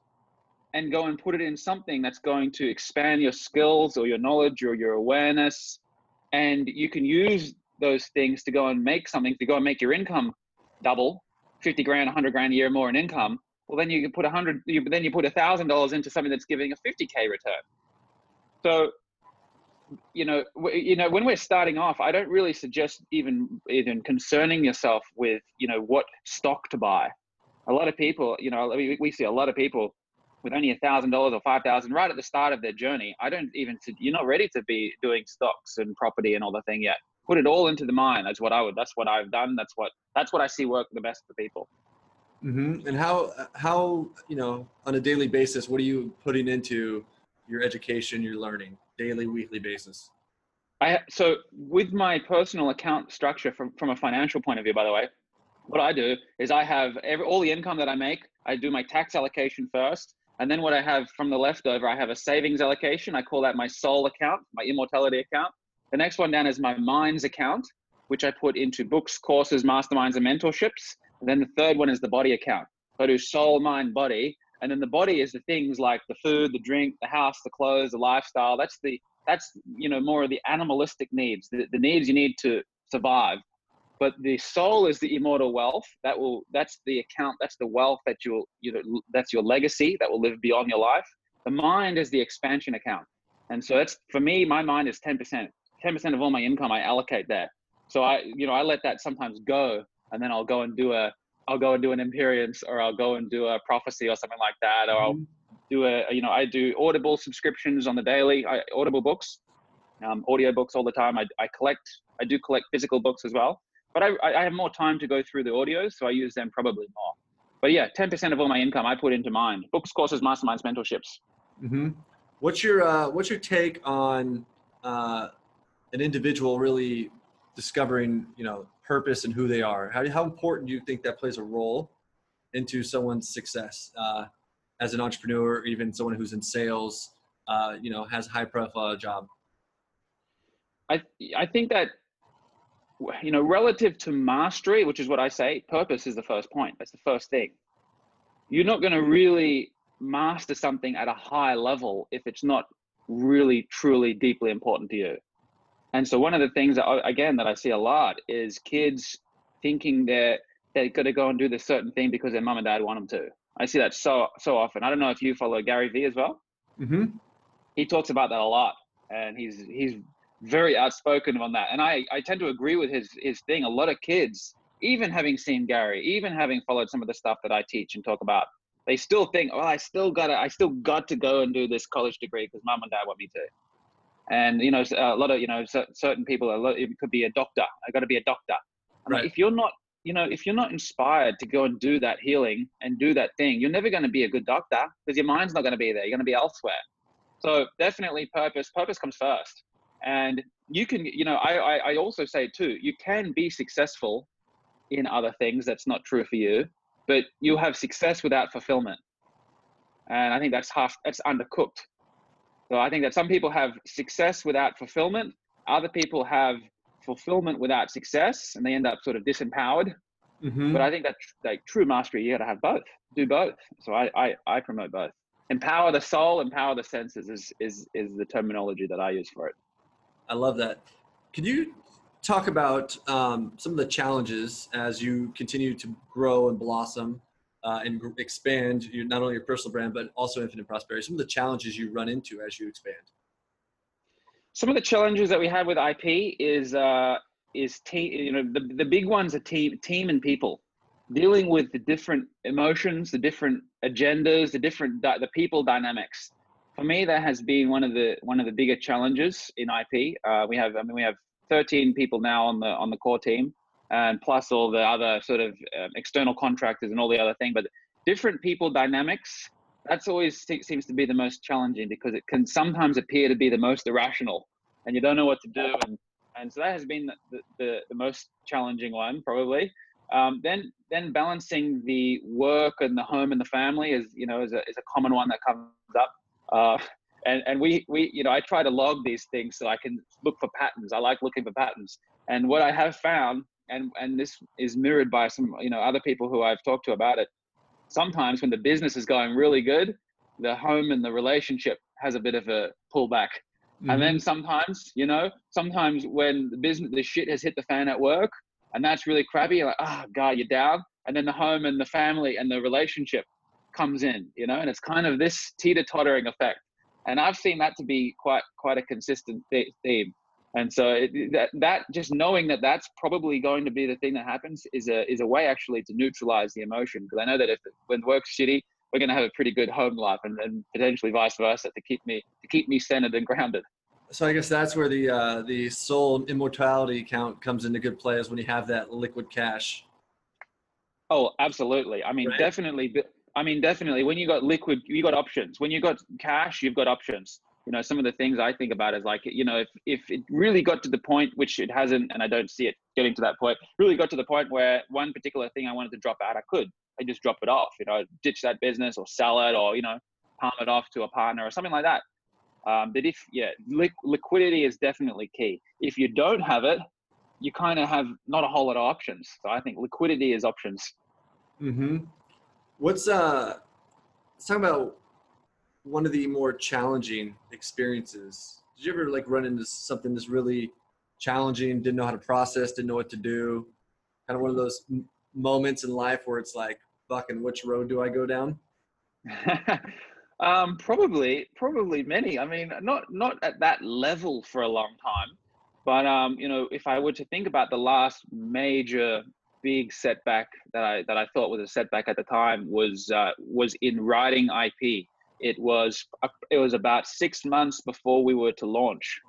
and go and put it in something that's going to expand your skills or your knowledge or your awareness. And you can use those things to go and make something, to go and make your income double 50 grand, 100 grand a year more in income. Well, then you can put a hundred, then you put a thousand dollars into something that's giving a 50K return. So, you know, you know, when we're starting off, I don't really suggest even, even concerning yourself with, you know, what stock to buy. A lot of people, you know, we, we see a lot of people with only a thousand dollars or five thousand right at the start of their journey, I don't even you're not ready to be doing stocks and property and all the thing yet. Put it all into the mind. That's what I would. That's what I've done. That's what that's what I see work the best for people. Mm-hmm. And how how you know on a daily basis, what are you putting into your education, your learning, daily, weekly basis? I so with my personal account structure from from a financial point of view, by the way, what I do is I have every all the income that I make. I do my tax allocation first, and then what I have from the leftover, I have a savings allocation. I call that my soul account, my immortality account. The next one down is my minds account, which I put into books, courses, masterminds, and mentorships. And then the third one is the body account. So I do soul, mind, body. And then the body is the things like the food, the drink, the house, the clothes, the lifestyle. That's the that's you know more of the animalistic needs, the, the needs you need to survive. But the soul is the immortal wealth. That will that's the account, that's the wealth that you'll you know that's your legacy that will live beyond your life. The mind is the expansion account. And so that's for me, my mind is 10%. 10% of all my income I allocate there. So I, you know, I let that sometimes go and then I'll go and do a, I'll go and do an Imperience or I'll go and do a prophecy or something like that. Or I'll mm-hmm. do a, you know, I do audible subscriptions on the daily, I, audible books, um, audio books all the time. I, I collect, I do collect physical books as well, but I, I have more time to go through the audios. So I use them probably more. But yeah, 10% of all my income I put into mind books, courses, masterminds, mentorships. Mm-hmm. What's your, uh, what's your take on, uh, an individual really discovering, you know, purpose and who they are? How, how important do you think that plays a role into someone's success uh, as an entrepreneur, or even someone who's in sales, uh, you know, has a high profile job? I, I think that, you know, relative to mastery, which is what I say, purpose is the first point. That's the first thing. You're not going to really master something at a high level if it's not really, truly, deeply important to you. And so one of the things that again that I see a lot is kids thinking that they're going to go and do this certain thing because their mom and dad want them to. I see that so so often. I don't know if you follow Gary Vee as well. Mm-hmm. He talks about that a lot, and he's he's very outspoken on that. And I I tend to agree with his his thing. A lot of kids, even having seen Gary, even having followed some of the stuff that I teach and talk about, they still think, oh, I still got to I still got to go and do this college degree because mom and dad want me to and you know a lot of you know certain people a lot, it could be a doctor i got to be a doctor. Right. Like, if you're not you know if you're not inspired to go and do that healing and do that thing you're never going to be a good doctor because your mind's not going to be there you're going to be elsewhere. So definitely purpose purpose comes first. And you can you know I, I i also say too you can be successful in other things that's not true for you but you have success without fulfillment. And i think that's half that's undercooked so I think that some people have success without fulfillment. Other people have fulfillment without success, and they end up sort of disempowered. Mm-hmm. But I think that like true mastery, you got to have both. Do both. So I, I I promote both. Empower the soul, empower the senses is is is the terminology that I use for it. I love that. Can you talk about um, some of the challenges as you continue to grow and blossom uh, and expand your, not only your personal brand but also infinite prosperity some of the challenges you run into as you expand. Some of the challenges that we have with ip is uh, is team you know the, the big ones are team team and people. Dealing with the different emotions the different agendas the different the people dynamics. For me that has been one of the one of the bigger challenges in ip uh, we have i mean we have 13 people now on the on the core team and plus all the other sort of um, external contractors and all the other thing. But different people dynamics, that's always seems to be the most challenging because it can sometimes appear to be the most irrational and you don't know what to do. And, and so that has been the, the, the most challenging one probably. Um, then then balancing the work and the home and the family is you know is a, is a common one that comes up. Uh, and and we we you know I try to log these things so I can look for patterns. I like looking for patterns. And what I have found and and this is mirrored by some you know other people who I've talked to about it. Sometimes when the business is going really good, the home and the relationship has a bit of a pullback. Mm-hmm. And then sometimes, you know, sometimes when the business, the shit has hit the fan at work, and that's really crappy. You're like, oh god, you're down. And then the home and the family and the relationship comes in, you know, and it's kind of this teeter tottering effect. And I've seen that to be quite quite a consistent theme. And so it, that that just knowing that that's probably going to be the thing that happens is a is a way actually to neutralize the emotion because I know that if when work's shitty, we're going to have a pretty good home life, and, and potentially vice versa to keep me to keep me centered and grounded. So I guess that's where the uh, the soul immortality account comes into good play is when you have that liquid cash. Oh, absolutely. I mean, Right. definitely. I mean, definitely. When you got liquid, you got options. When you got cash, you've got options. You know, some of the things I think about is like, you know, if if it really got to the point, which it hasn't, and I don't see it getting to that point, really got to the point where one particular thing I wanted to drop out, I could. I just drop it off. You know, ditch that business or sell it, or you know, palm it off to a partner or something like that. Um, but if yeah, li- liquidity is definitely key. If you don't have it, you kind of have not a whole lot of options. So I think liquidity is options. Mm-hmm. What's uh? Let's talk about one of the more challenging experiences. Did you ever like run into something that's really challenging? Didn't know how to process. Didn't know what to do. Kind of one of those m- moments in life where it's like, fucking, which road do I go down? um, probably, probably many. I mean, not not at that level for a long time, but um, you know, if I were to think about the last major big setback that I that I thought was a setback at the time was uh, was in writing IP. It was it was about six months before we were to launch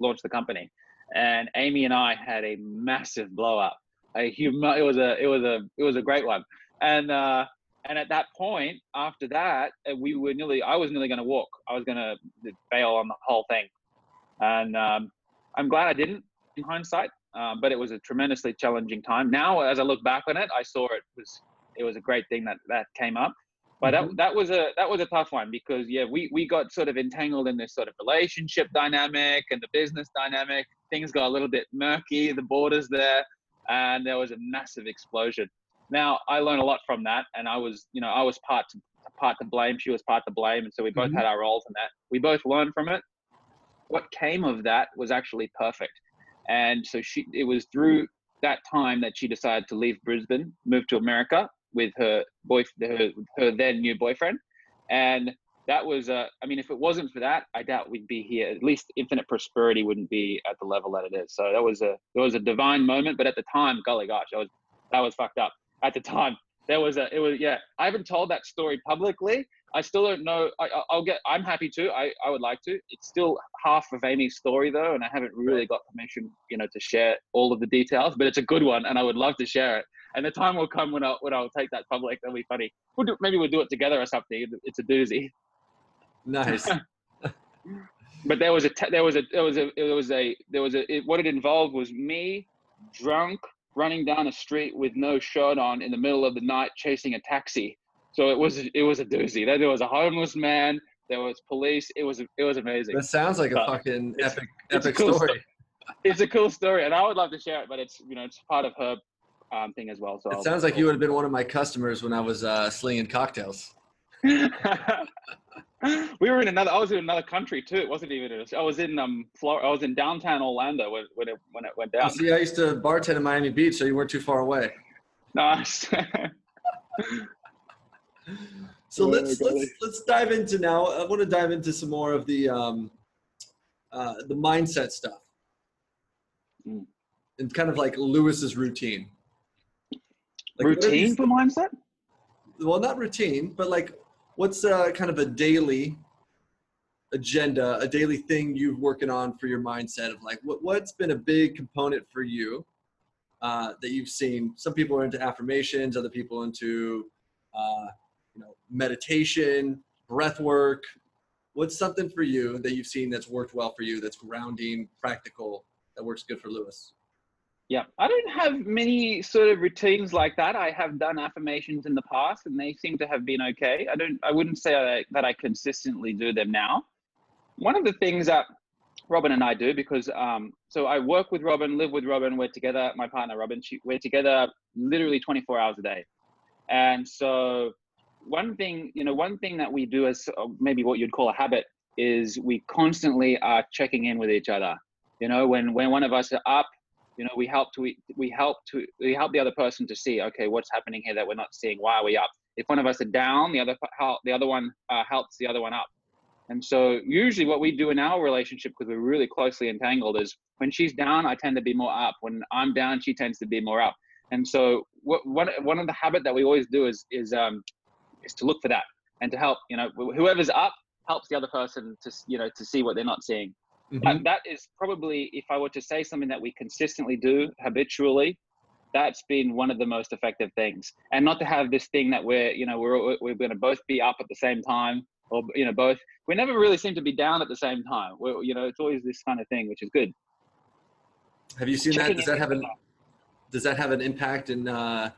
launch the company, and Amy and I had a massive blow up. A hum- it was a it was a it was a great one, and uh, and at that point, after that, uh, we were nearly I was nearly going to walk. I was going to bail on the whole thing, and um, I'm glad I didn't in hindsight. Um, but it was a tremendously challenging time. Now, as I look back on it, I saw it was it was a great thing that that came up. But Mhm. that, that was a that was a tough one because yeah, we we got sort of entangled in this sort of relationship dynamic and the business dynamic. Things got a little bit murky, the borders there, and there was a massive explosion. Now I learned a lot from that, and I was you know I was part to part to blame. She was part to blame, and so we both Mhm. had our roles in that. We both learned from it. What came of that was actually perfect and so she it was through that time that she decided to leave brisbane move to america with her boy her, her then new boyfriend and that was uh, i mean if it wasn't for that i doubt we'd be here at least infinite prosperity wouldn't be at the level that it is so that was a it was a divine moment but at the time golly gosh that was that was fucked up at the time there was a it was yeah i haven't told that story publicly I still don't know. I- I'll get. I'm happy to. I, I would like to. It's still half of Amy's story though, and I haven't really got permission, you know, to share all of the details. But it's a good one, and I would love to share it. And the time will come when I'll when I'll take that public. That'll be funny. We'll do, maybe we'll do it together or something. It's a doozy. Nice. But there was a there was a there was a there was a there was a it, what it involved was me drunk running down a street with no shirt on in the middle of the night chasing a taxi. So it was it was a doozy. There there was a homeless man. There was police. It was it was amazing. that sounds like a But fucking it's- epic, a epic cool story. It's a cool story, and I would love to share it. But it's you know it's part of her um, thing as well. So It sounds like you would have been one of my customers when I was uh, slinging cocktails. we were in another. I was in another country too. It wasn't even. I was in um. Florida. I was in downtown Orlando when when it when it went Oh, down. see, I used to bartend in Miami Beach, so you weren't too far away. Nice. So Oh, let's let's let's dive into now. I want to dive into some more of the um, uh, the mindset stuff, Mm. and kind of like Lewis's routine. Like, Routine for mindset. well, not routine, but like, what's uh, kind of a daily agenda, a daily thing you're working on for your mindset of like, what what's been a big component for you uh, that you've seen? Some people are into affirmations, other people into uh, you know meditation, breath work. What's something for you that you've seen that's worked well for you? That's grounding, practical, that works good for Lewis. Yeah, I don't have many sort of routines like that. I have done affirmations in the past, and they seem to have been okay. I don't. I wouldn't say I, that I consistently do them now. One of the things that Robin and I do, because um, so I work with Robin, live with Robin. We're together. My partner Robin. She, we're together literally 24 hours a day, and so one thing, you know, one thing that we do as uh, maybe what you'd call a habit is we constantly are checking in with each other. You know, when when one of us are up you know we help to we help to we help the other person to see okay what's happening here that we're not seeing why are we up? If one of us are down the other help the other one uh, helps the other one up. And so usually what we do in our relationship because we're really closely entangled is when she's down i tend to be more up. When i'm down she tends to be more up. And so what one one of the habit that we always do is is um is to look for that and to help you know whoever's up helps the other person to you know to see what they're not seeing Mhm. that, that is probably if i were to say something that we consistently do habitually that's been one of the most effective things. And not to have this thing that we're you know we're we're going to both be up at the same time or you know both we never really seem to be down at the same time. We're, you know it's always this kind of thing which is good. Have you seen Checking that does that have an does that have an impact in uh,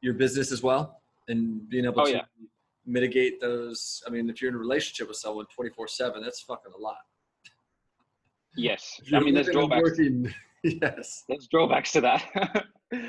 your business as well? And being able oh, to yeah. mitigate those i mean if you're in a relationship with someone 24 7 that's fucking a lot yes i mean there's drawbacks yes there's drawbacks to that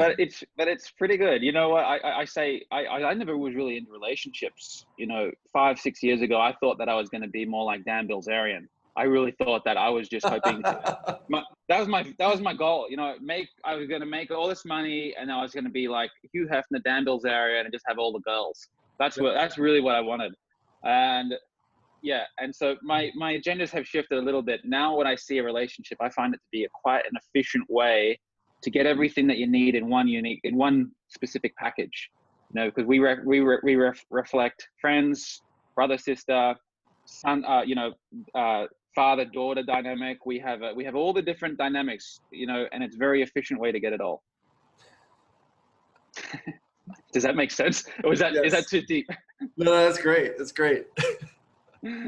but it's but it's pretty good. You know what I, I say I, I never was really into relationships. You know, five six years ago, I thought that I was going to be more like Dan Bilzerian. I really thought that I was just hoping to, my, that was my that was my goal. You know, make I was going to make all this money, and I was going to be like Hugh Hefner, Dan Bilzerian, and just have all the girls. That's what that's really what I wanted. And yeah, and so my my agendas have shifted a little bit. Now, when I see a relationship, I find it to be a quite an efficient way to get everything that you need in one unique in one specific package you know because we re- we re- we ref- reflect friends brother sister son uh, you know uh, father daughter dynamic. We have a, we have all the different dynamics you know and it's very efficient way to get it all. Does that make sense? Or is that yes. is that too deep? No that's great that's great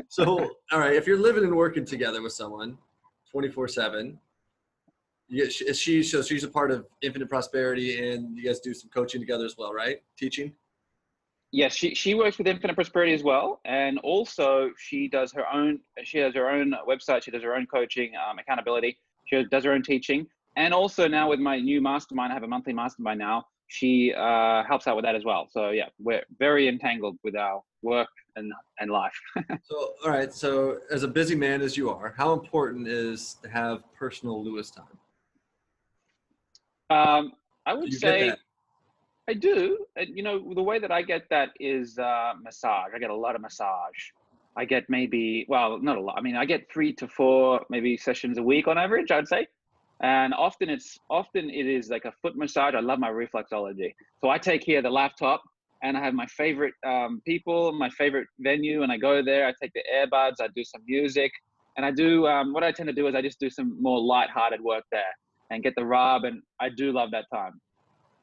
so all right if you're living and working together with someone 24 7 yeah, is she so she's a part of Infinite Prosperity, and you guys do some coaching together as well, right? Teaching. Yes, she she works with Infinite Prosperity as well, and also she does her own. She has her own website. She does her own coaching, um, accountability. She does her own teaching, and also now with my new mastermind, I have a monthly mastermind now. She uh, helps out with that as well. So yeah, we're very entangled with our work and and life. so all right, so as a busy man as you are, how important is to have personal Lewis time? Um, I would say I do. And, you know, the way that I get that is uh, massage. I get a lot of massage. I get maybe, well, not a lot. I mean, I get three to four maybe sessions a week on average, I'd say. And often it's often it is like a foot massage. I love my reflexology. So I take here the laptop and I have my favorite um, people, my favorite venue, and I go there. I take the earbuds. I do some music, and I do um, what I tend to do is I just do some more light-hearted work there and get the rub. And I do love that time.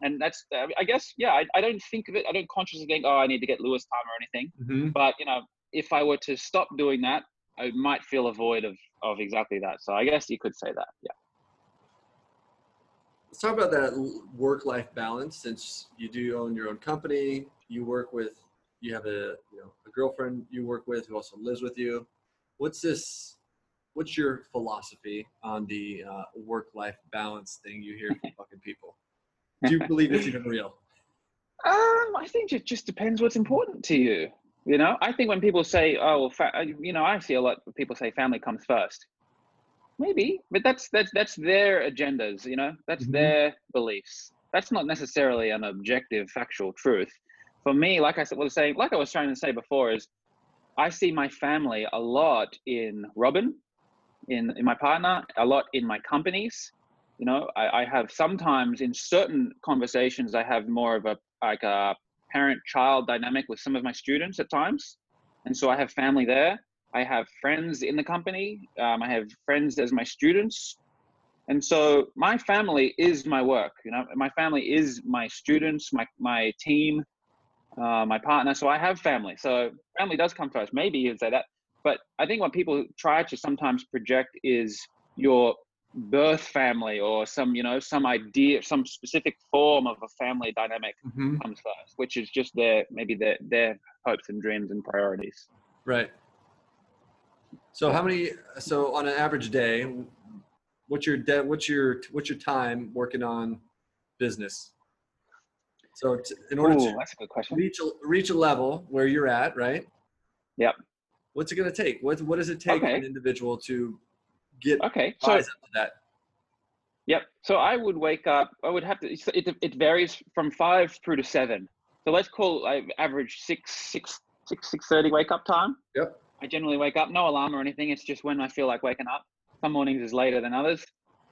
And that's, I guess, yeah, I, I don't think of it. I don't consciously think, oh, I need to get Lewis time or anything. Mm-hmm. But, you know, if I were to stop doing that, I might feel a void of, of exactly that. So I guess you could say that. Yeah. Let's talk about that work life balance since you do own your own company. You work with, you have a, you know, a girlfriend you work with who also lives with you. What's this what's your philosophy on the uh, work-life balance thing you hear from fucking people? Do you believe it's even real? Um, I think it just depends what's important to you. You know, I think when people say, "Oh, you know," I see a lot of people say family comes first. Maybe, but that's that's that's their agendas. You know, that's mm-hmm. their beliefs. That's not necessarily an objective, factual truth. For me, like I was saying, like I was trying to say before, is I see my family a lot in Robin, in, in my partner, a lot in my companies. You know, I, I have sometimes in certain conversations, I have more of a like a parent-child dynamic with some of my students at times, and so I have family there. I have friends in the company. Um, I have friends as my students, and so my family is my work. You know, my family is my students, my my team, uh, my partner. So I have family. So family does come first. Maybe you'd say that. But I think what people try to sometimes project is your birth family or some, you know, some idea, some specific form of a family dynamic mm-hmm. comes first, which is just their maybe their their hopes and dreams and priorities. Right. So how many? So on an average day, what's your de- what's your what's your time working on business? So t- in order Ooh, to that's a good question. reach a, reach a level where you're at, right? Yep what's it going to take? What what does it take okay. an individual to get okay so up to that? Yep. So I would wake up. I would have to. It, it varies from five through to seven. So let's call I average six six six six thirty wake up time. Yep. I generally wake up, no alarm or anything. It's just when I feel like waking up. Some mornings is later than others.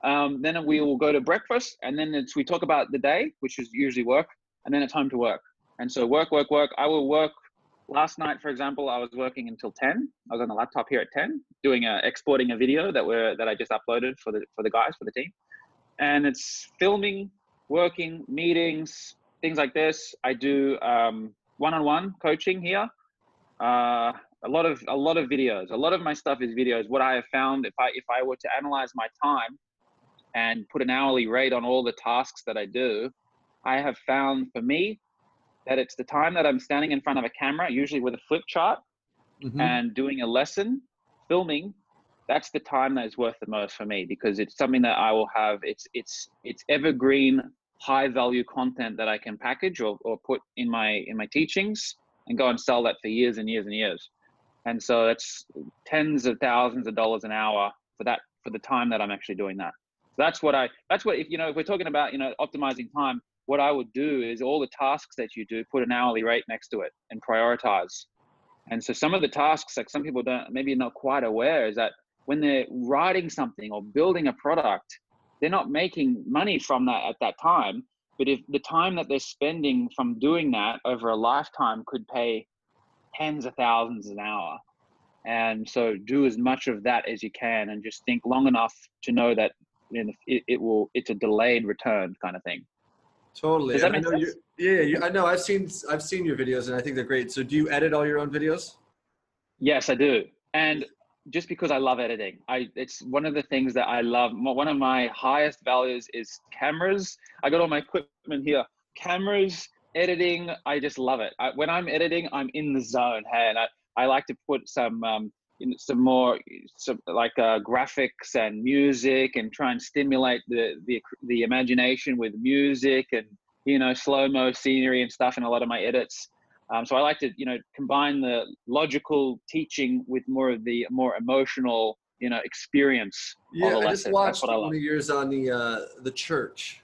Um, then we will go to breakfast, and then it's we talk about the day, which is usually work, and then it's home to work. And so work, work, work. I will work last night, for example, I was working until 10. I was on the laptop here at 10, doing a exporting a video that we're that I just uploaded for the for the guys for the team, and it's filming working, meetings, things like this. I do um, one-on-one coaching here. Uh, a lot of a lot of videos. A lot of my stuff is videos. What I have found, if I if I were to analyze my time and put an hourly rate on all the tasks that I do, I have found for me that it's the time that I'm standing in front of a camera, usually with a flip chart, mm-hmm. and doing a lesson, filming. That's the time that is worth the most for me because it's something that I will have. It's it's it's evergreen, high value content that I can package or, or put in my in my teachings and go and sell that for years and years and years. And so that's tens of thousands of dollars an hour for that for the time that I'm actually doing that. So that's what I that's what if you know if we're talking about you know optimizing time, what I would do is all the tasks that you do, put an hourly rate next to it and prioritize. And so some of the tasks, like some people don't, maybe not quite aware, is that when they're writing something or building a product, they're not making money from that at that time. But if the time that they're spending from doing that over a lifetime could pay tens of thousands an hour. And so do as much of that as you can and just think long enough to know that know, it, it will, it's a delayed return kind of thing. Totally. Make sense? Yeah, you, I know. I've seen I've seen your videos, and I think they're great. So, do you edit all your own videos? Yes, I do. And just because I love editing, I it's one of the things that I love. One of my highest values is cameras. I got all my equipment here. Cameras, editing. I just love it. I, when I'm editing, I'm in the zone. Hey, and I, I like to put some um, some more some like uh, graphics and music and try and stimulate the, the the imagination with music and you know slow mo scenery and stuff in a lot of my edits um, so i like to you know combine the logical teaching with more of the more emotional you know experience yeah i just watched one of yours on the uh the church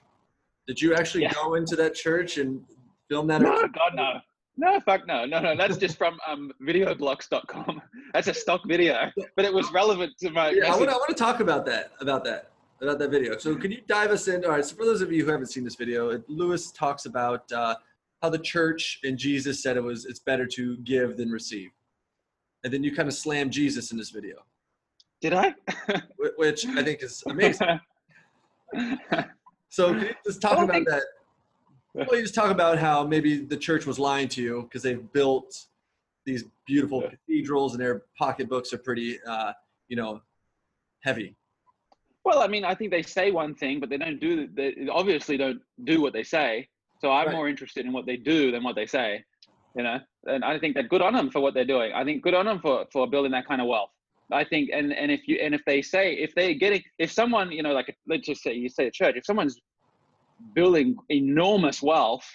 did you actually yeah. go into that church and film that no, god no no, fuck no, no, no. That's just from um, videoblocks.com. That's a stock video, but it was relevant to my. Yeah, I want, I want to talk about that, about that, about that video. So, can you dive us in? All right. So, for those of you who haven't seen this video, Lewis talks about uh, how the church and Jesus said it was it's better to give than receive, and then you kind of slam Jesus in this video. Did I? Which I think is amazing. so, can you just talk about think- that? well, you just talk about how maybe the church was lying to you because they've built these beautiful yeah. cathedrals and their pocketbooks are pretty, uh, you know, heavy. Well, I mean, I think they say one thing, but they don't do. They obviously don't do what they say. So I'm right. more interested in what they do than what they say. You know, and I think that good on them for what they're doing. I think good on them for for building that kind of wealth. I think, and and if you and if they say if they're getting if someone you know like let's just say you say a church if someone's building enormous wealth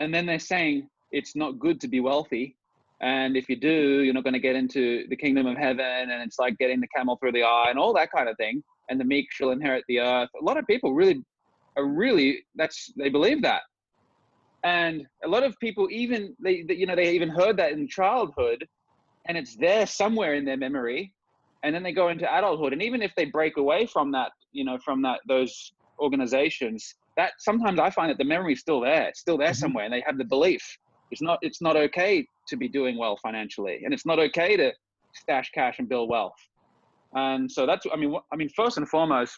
and then they're saying it's not good to be wealthy. And if you do you're not going to get into the kingdom of heaven and it's like getting the camel through the eye and all that kind of thing and the meek shall inherit the earth. A lot of people really are really that's they believe that. And a lot of people even they, you know they even heard that in childhood and it's there somewhere in their memory and then they go into adulthood. And even if they break away from that you know from that those organizations that sometimes I find that the memory is still there, it's still there mm-hmm. somewhere, and they have the belief. It's not it's not okay to be doing well financially, and it's not okay to stash cash and build wealth. And so that's I mean I mean first and foremost,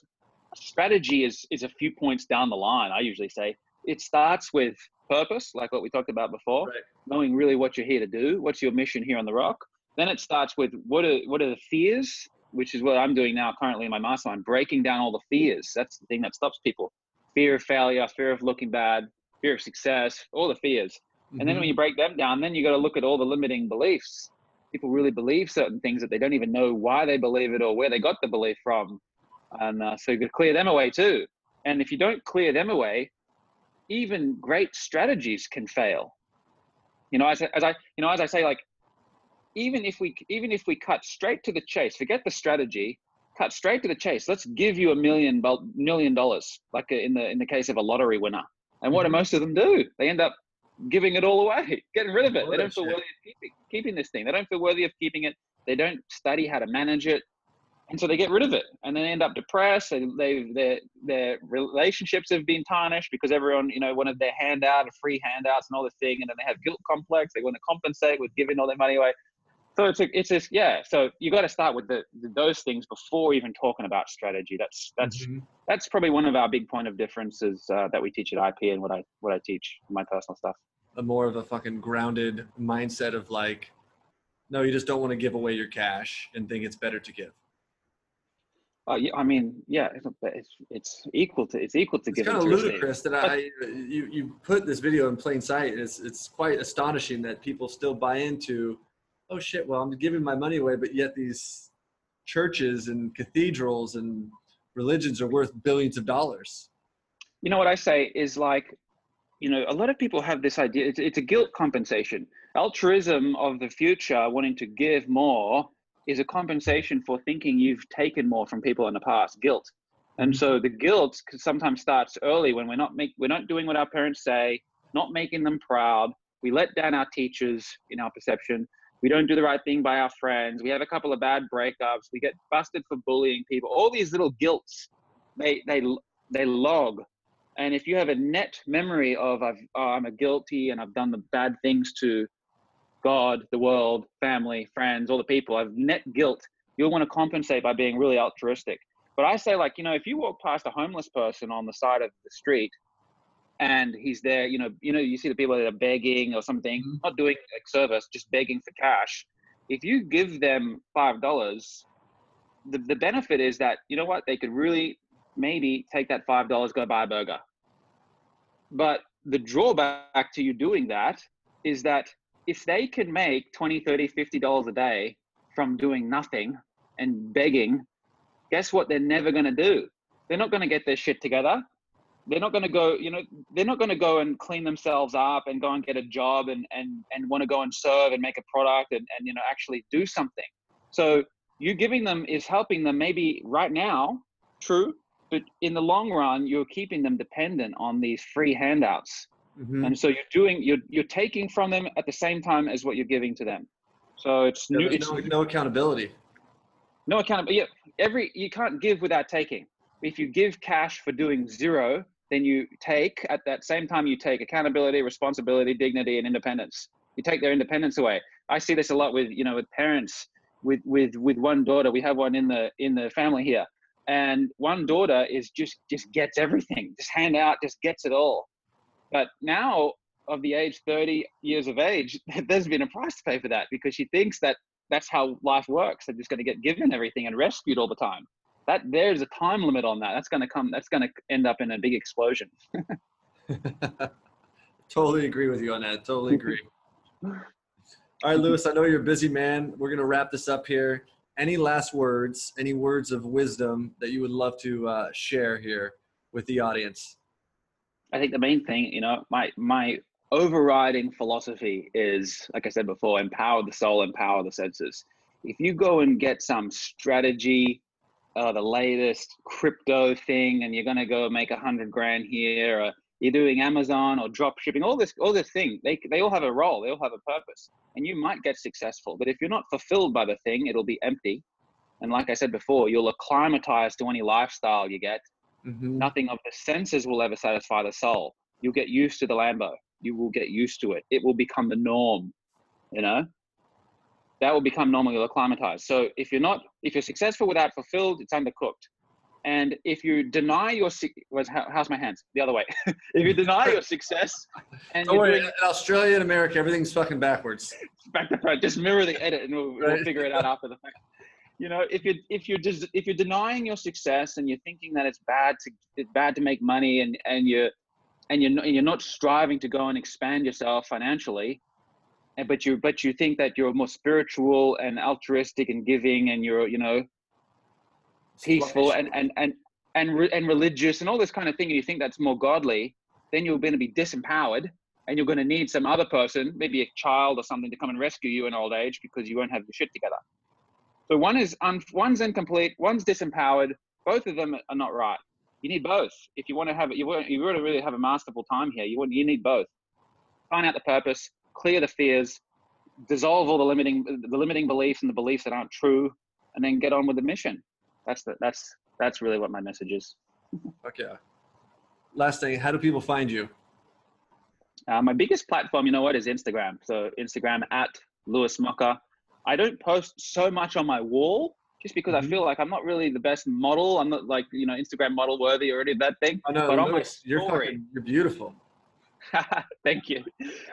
strategy is is a few points down the line. I usually say it starts with purpose, like what we talked about before, right. knowing really what you're here to do, what's your mission here on the rock. Then it starts with what are what are the fears, which is what I'm doing now currently in my mastermind, breaking down all the fears. That's the thing that stops people fear of failure, fear of looking bad, fear of success, all the fears. Mm-hmm. And then when mm-hmm. you break them down, then you got to look at all the limiting beliefs. People really believe certain things that they don't even know why they believe it or where they got the belief from. And uh, so you got to clear them away too. And if you don't clear them away, even great strategies can fail. You know, as, as I, you know, as I say, like, even if we, even if we cut straight to the chase, forget the strategy, cut straight to the chase. Let's give you a million million dollars, like in the in the case of a lottery winner. And what do mm-hmm. most of them do? They end up giving it all away, getting rid of it. They don't feel worthy of keeping, keeping this thing. They don't feel worthy of keeping it. They don't study how to manage it, and so they get rid of it. And then they end up depressed. They, they their their relationships have been tarnished because everyone you know wanted their handout, free handouts, and all this thing, and then they have guilt complex. They want to compensate with giving all their money away. So it's a, it's a, yeah. So you got to start with the, the, those things before even talking about strategy. That's that's mm-hmm. that's probably one of our big point of differences uh, that we teach at IP and what I what I teach my personal stuff. A more of a fucking grounded mindset of like, no, you just don't want to give away your cash and think it's better to give. Uh, yeah, I mean, yeah, it's, it's equal to it's equal to it's kind of ludicrous that I you you put this video in plain sight. It's it's quite astonishing that people still buy into. Oh shit! Well, I'm giving my money away, but yet these churches and cathedrals and religions are worth billions of dollars. You know what I say is like, you know, a lot of people have this idea. It's, it's a guilt compensation, altruism of the future, wanting to give more is a compensation for thinking you've taken more from people in the past guilt and so the guilt sometimes starts early when we're not make, we're not doing what our parents say not making them proud we let down our teachers in our perception we don't do the right thing by our friends we have a couple of bad breakups we get busted for bullying people all these little guilts they they they log and if you have a net memory of I've, oh, i'm a guilty and i've done the bad things to God, the world, family, friends, all the people I've net guilt. You'll want to compensate by being really altruistic. But I say, like, you know, if you walk past a homeless person on the side of the street and he's there, you know, you know, you see the people that are begging or something, mm-hmm. not doing like service, just begging for cash. If you give them five dollars, the, the benefit is that, you know what, they could really maybe take that five dollars, go buy a burger. But the drawback to you doing that is that if they can make 20 30 50 dollars a day from doing nothing and begging guess what they're never going to do they're not going to get their shit together they're not going to go you know they're not going to go and clean themselves up and go and get a job and and and want to go and serve and make a product and, and you know actually do something so you giving them is helping them maybe right now true but in the long run you're keeping them dependent on these free handouts Mm-hmm. And so you're doing you're you're taking from them at the same time as what you're giving to them. So it's, new, it's no, no accountability. No accountability. Yeah, every you can't give without taking. If you give cash for doing zero, then you take at that same time you take accountability, responsibility, dignity, and independence. You take their independence away. I see this a lot with you know with parents with with with one daughter. We have one in the in the family here, and one daughter is just just gets everything, just hand out, just gets it all. But now, of the age 30 years of age, there's been a price to pay for that because she thinks that that's how life works. They're just going to get given everything and rescued all the time. That there's a time limit on that. That's going to come. That's going to end up in a big explosion. totally agree with you on that. Totally agree. All right, Lewis. I know you're a busy man. We're going to wrap this up here. Any last words? Any words of wisdom that you would love to uh, share here with the audience? I think the main thing, you know, my my overriding philosophy is, like I said before, empower the soul, empower the senses. If you go and get some strategy, uh, the latest crypto thing, and you're gonna go make a hundred grand here, or you're doing Amazon or drop shipping, all this, all this thing, they they all have a role, they all have a purpose, and you might get successful. But if you're not fulfilled by the thing, it'll be empty. And like I said before, you'll acclimatize to any lifestyle you get, Mm-hmm. Nothing of the senses will ever satisfy the soul. You'll get used to the Lambo. You will get used to it. It will become the norm. You know, that will become normal. You'll acclimatize. So if you're not, if you're successful without fulfilled, it's undercooked. And if you deny your, how's my hands? The other way. if you deny your success, and Don't worry, doing, in Australia and America, everything's fucking backwards. Back to front. Just mirror the edit, and we'll, right. we'll figure it out after the fact you know if you're if you're just if you're denying your success and you're thinking that it's bad to it's bad to make money and and you're and you're not, and you're not striving to go and expand yourself financially and but you but you think that you're more spiritual and altruistic and giving and you're you know peaceful and and and and, re- and religious and all this kind of thing and you think that's more godly then you're going to be disempowered and you're going to need some other person maybe a child or something to come and rescue you in old age because you won't have your shit together so one is un, one's incomplete, one's disempowered. Both of them are not right. You need both. If you want to have, you want, you want to really have a masterful time here. You want, you need both. Find out the purpose, clear the fears, dissolve all the limiting, the limiting beliefs and the beliefs that aren't true, and then get on with the mission. That's the, that's that's really what my message is. okay. Last thing, how do people find you? Uh, my biggest platform, you know what, is Instagram. So Instagram at Lewis Mocker. I don't post so much on my wall just because Mhm. I feel like I'm not really the best model. I'm not like you know Instagram model worthy or any of that thing. I know. But on my Lewis, you're fucking, you're beautiful. Thank you.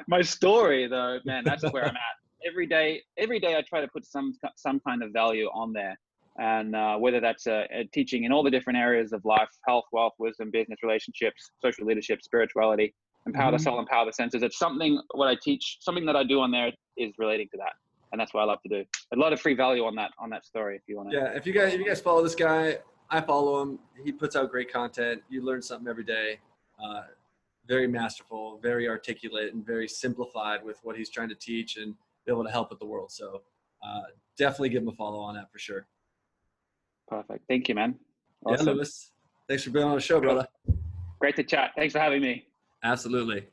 My story, though, man, that's where I'm at. Every day, every day, I try to put some some kind of value on there, and uh, whether that's uh, uh, teaching in all the different areas of life: health, wealth, wisdom, business, relationships, social leadership, spirituality, empower Mhm. the soul, empower the senses. It's something what I teach, something that I do on there is relating to that, and that's what I love to do. A lot of free value on that on that story. If you want to, Yeah, if you guys if you guys follow this guy, I follow him. He puts out great content. You learn something every day. Uh, very masterful, very articulate, and very simplified with what he's trying to teach and be able to help with the world. So uh, definitely give him a follow on that for sure. perfect. Thank you, man. Yeah, Awesome. Lewis. Thanks for being on the show, brother. Great to chat. Thanks for having me. Absolutely.